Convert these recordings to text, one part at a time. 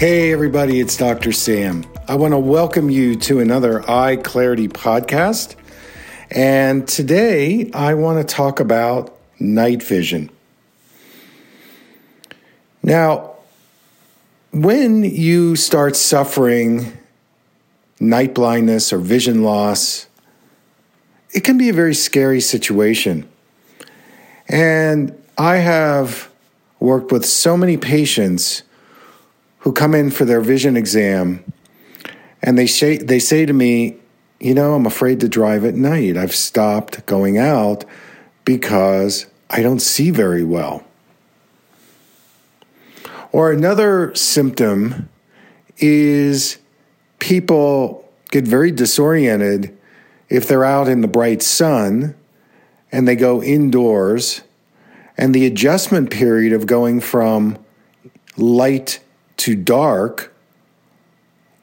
Hey, everybody, it's Dr. Sam. I want to welcome you to another Eye Clarity podcast. And today I want to talk about night vision. Now, when you start suffering night blindness or vision loss, it can be a very scary situation. And I have worked with so many patients who come in for their vision exam and they say they say to me, "You know, I'm afraid to drive at night. I've stopped going out because I don't see very well." Or another symptom is people get very disoriented if they're out in the bright sun and they go indoors and the adjustment period of going from light to dark,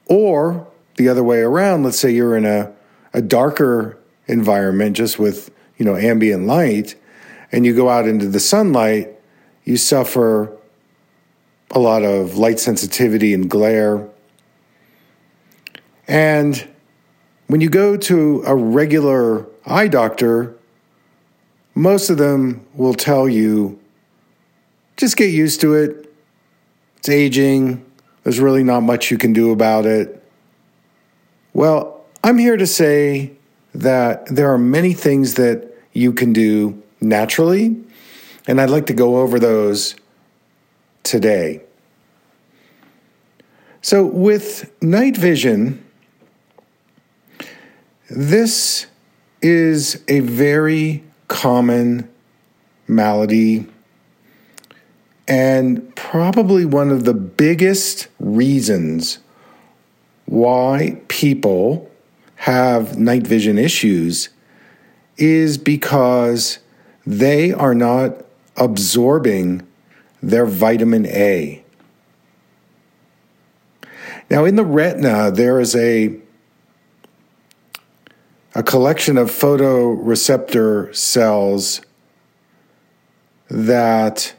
or the other way around, let's say you're in a, a darker environment just with you know ambient light and you go out into the sunlight, you suffer a lot of light sensitivity and glare. And when you go to a regular eye doctor, most of them will tell you just get used to it. It's aging. There's really not much you can do about it. Well, I'm here to say that there are many things that you can do naturally, and I'd like to go over those today. So, with night vision, this is a very common malady and probably one of the biggest reasons why people have night vision issues is because they are not absorbing their vitamin A. Now, in the retina, there is a, a collection of photoreceptor cells that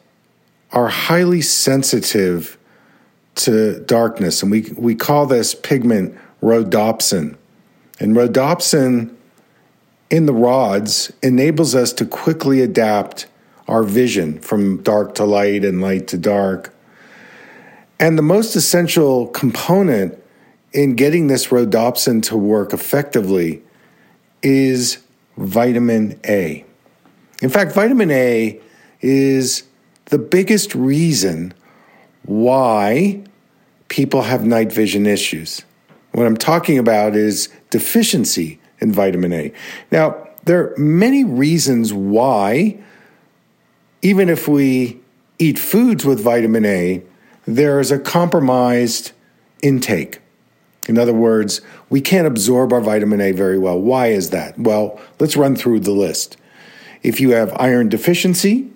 are highly sensitive to darkness, and we, we call this pigment rhodopsin. And rhodopsin in the rods enables us to quickly adapt our vision from dark to light and light to dark. And the most essential component in getting this rhodopsin to work effectively is vitamin A. In fact, vitamin A is the biggest reason why people have night vision issues. What I'm talking about is deficiency in vitamin A. Now, there are many reasons why, even if we eat foods with vitamin A, there is a compromised intake. In other words, we can't absorb our vitamin A very well. Why is that? Well, let's run through the list. If you have iron deficiency,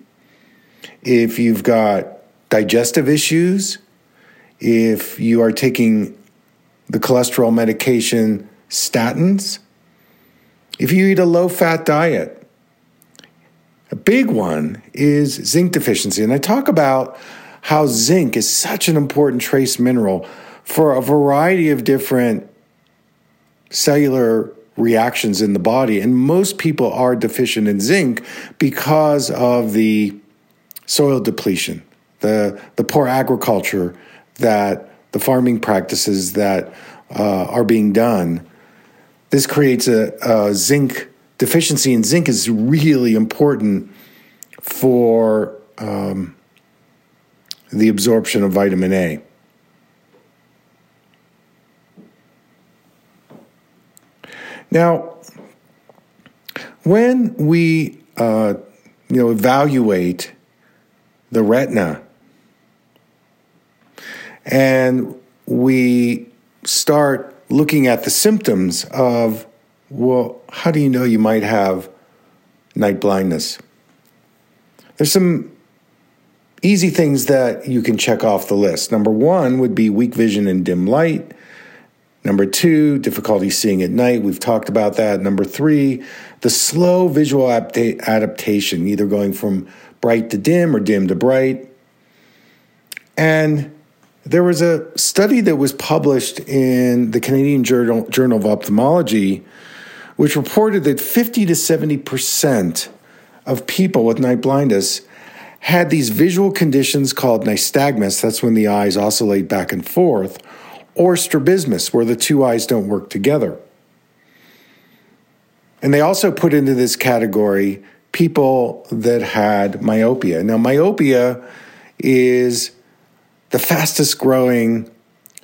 if you've got digestive issues, if you are taking the cholesterol medication statins, if you eat a low fat diet, a big one is zinc deficiency. And I talk about how zinc is such an important trace mineral for a variety of different cellular reactions in the body. And most people are deficient in zinc because of the soil depletion, the, the poor agriculture that the farming practices that uh, are being done. This creates a, a zinc deficiency, and zinc is really important for um, the absorption of vitamin A. Now, when we uh, you know evaluate the retina and we start looking at the symptoms of well, how do you know you might have night blindness? There's some easy things that you can check off the list. Number one would be weak vision and dim light. Number two, difficulty seeing at night. We've talked about that. Number three, the slow visual adaptation, either going from bright to dim or dim to bright. And there was a study that was published in the Canadian Journal, Journal of Ophthalmology, which reported that 50 to 70% of people with night blindness had these visual conditions called nystagmus, that's when the eyes oscillate back and forth, or strabismus, where the two eyes don't work together. And they also put into this category people that had myopia. Now, myopia is the fastest growing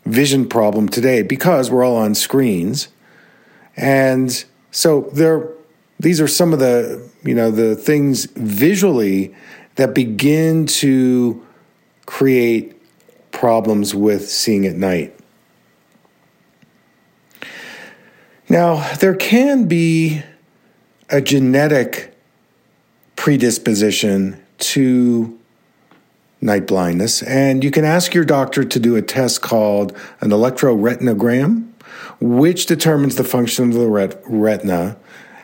vision problem today because we're all on screens. And so there these are some of the, you know, the things visually that begin to create problems with seeing at night. Now, there can be a genetic predisposition to night blindness, and you can ask your doctor to do a test called an electroretinogram, which determines the function of the ret- retina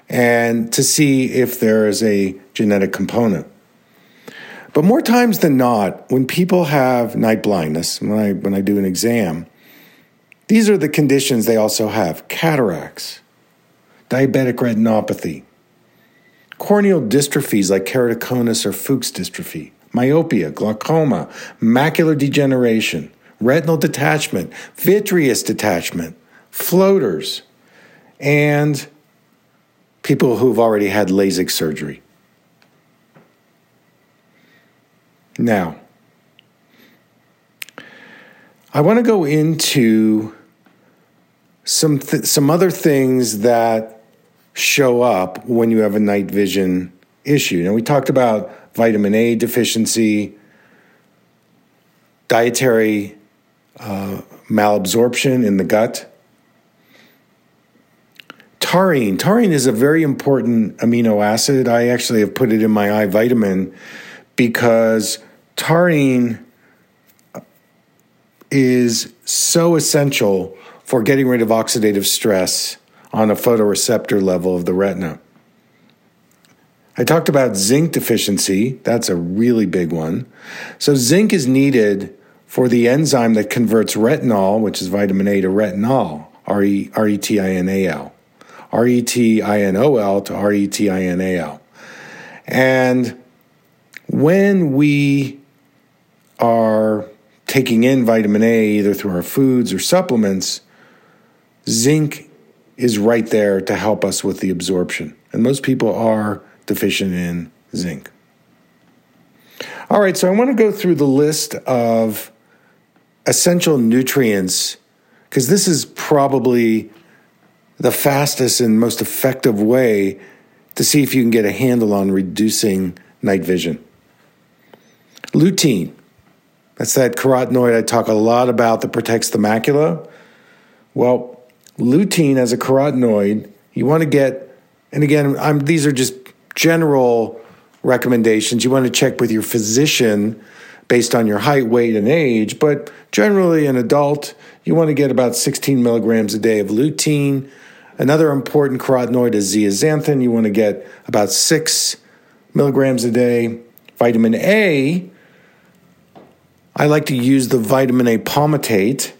and to see if there is a genetic component. But more times than not, when people have night blindness, when I, when I do an exam, these are the conditions they also have cataracts, diabetic retinopathy, corneal dystrophies like keratoconus or Fuchs dystrophy, myopia, glaucoma, macular degeneration, retinal detachment, vitreous detachment, floaters, and people who've already had LASIK surgery. Now, I want to go into some th- some other things that show up when you have a night vision issue. Now we talked about vitamin A deficiency, dietary uh, malabsorption in the gut. Taurine. Taurine is a very important amino acid. I actually have put it in my eye vitamin because taurine is so essential for getting rid of oxidative stress on a photoreceptor level of the retina. I talked about zinc deficiency. That's a really big one. So, zinc is needed for the enzyme that converts retinol, which is vitamin A, to retinal, R E T I N A L, R E T I N O L to R E T I N A L. And when we are taking in vitamin A either through our foods or supplements, zinc is right there to help us with the absorption. And most people are deficient in zinc. All right, so I want to go through the list of essential nutrients because this is probably the fastest and most effective way to see if you can get a handle on reducing night vision. Lutein. That's that carotenoid I talk a lot about that protects the macula. Well, lutein as a carotenoid, you want to get, and again, I'm, these are just general recommendations. You want to check with your physician based on your height, weight, and age, but generally, an adult, you want to get about 16 milligrams a day of lutein. Another important carotenoid is zeaxanthin. You want to get about six milligrams a day. Vitamin A, I like to use the vitamin A palmitate,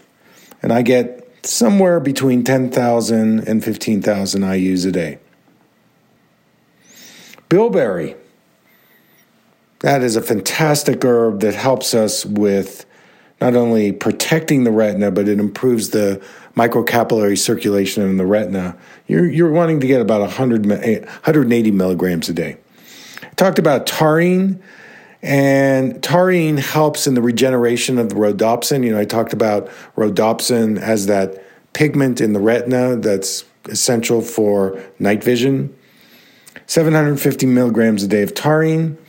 and I get somewhere between 10,000 and 15,000 IUs a day. Bilberry. That is a fantastic herb that helps us with not only protecting the retina, but it improves the microcapillary circulation in the retina. You're, you're wanting to get about 100, 180 milligrams a day. I talked about taurine. And taurine helps in the regeneration of the rhodopsin. You know, I talked about rhodopsin as that pigment in the retina that's essential for night vision. 750 milligrams a day of taurine.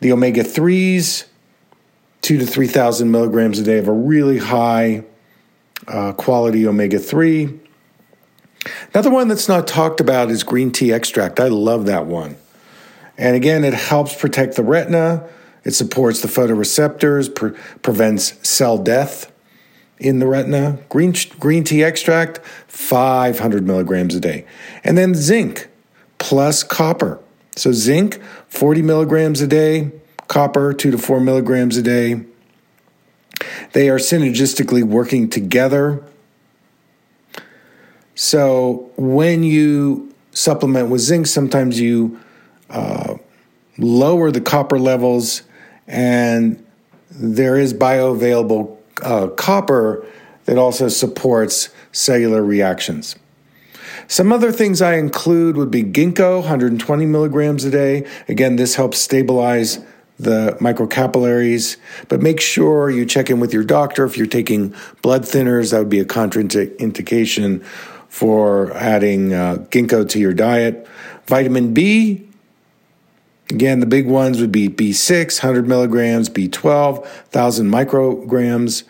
The omega 3s, two to 3,000 milligrams a day of a really high uh, quality omega 3. Another one that's not talked about is green tea extract. I love that one. And again, it helps protect the retina, it supports the photoreceptors, pre- prevents cell death in the retina. Green, green tea extract, 500 milligrams a day. And then zinc plus copper. So, zinc, 40 milligrams a day, copper, 2 to 4 milligrams a day. They are synergistically working together. So, when you supplement with zinc, sometimes you uh, lower the copper levels, and there is bioavailable uh, copper that also supports cellular reactions. Some other things I include would be ginkgo, 120 milligrams a day. Again, this helps stabilize the microcapillaries, but make sure you check in with your doctor. If you're taking blood thinners, that would be a contraindication for adding uh, ginkgo to your diet. Vitamin B, again, the big ones would be B6, 100 milligrams, B12, 1,000 micrograms,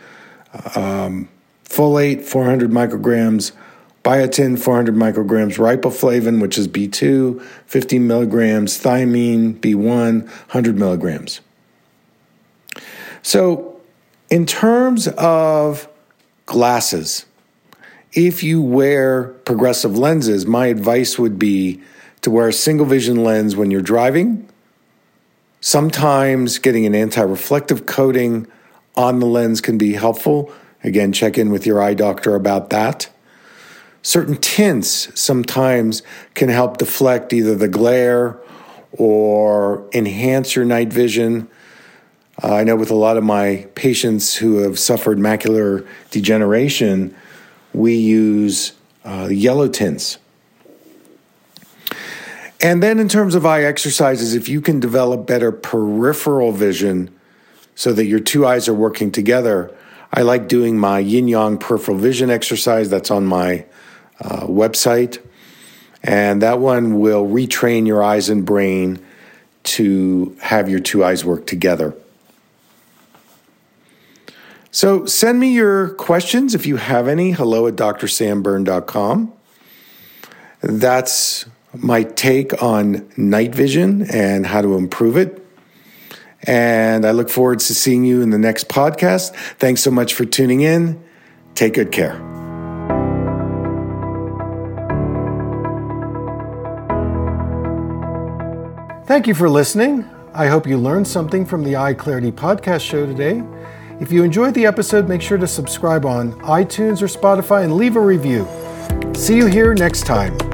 um, folate, 400 micrograms biotin 400 micrograms, riboflavin, which is B2, 15 milligrams, thiamine, B1, 100 milligrams. So, in terms of glasses, if you wear progressive lenses, my advice would be to wear a single vision lens when you're driving. Sometimes getting an anti reflective coating on the lens can be helpful. Again, check in with your eye doctor about that. Certain tints sometimes can help deflect either the glare or enhance your night vision. Uh, I know with a lot of my patients who have suffered macular degeneration, we use uh, yellow tints. And then, in terms of eye exercises, if you can develop better peripheral vision so that your two eyes are working together, I like doing my yin yang peripheral vision exercise that's on my uh, website. And that one will retrain your eyes and brain to have your two eyes work together. So send me your questions if you have any. Hello at drsamberne.com. That's my take on night vision and how to improve it. And I look forward to seeing you in the next podcast. Thanks so much for tuning in. Take good care. Thank you for listening. I hope you learned something from the Eye Clarity podcast show today. If you enjoyed the episode, make sure to subscribe on iTunes or Spotify and leave a review. See you here next time.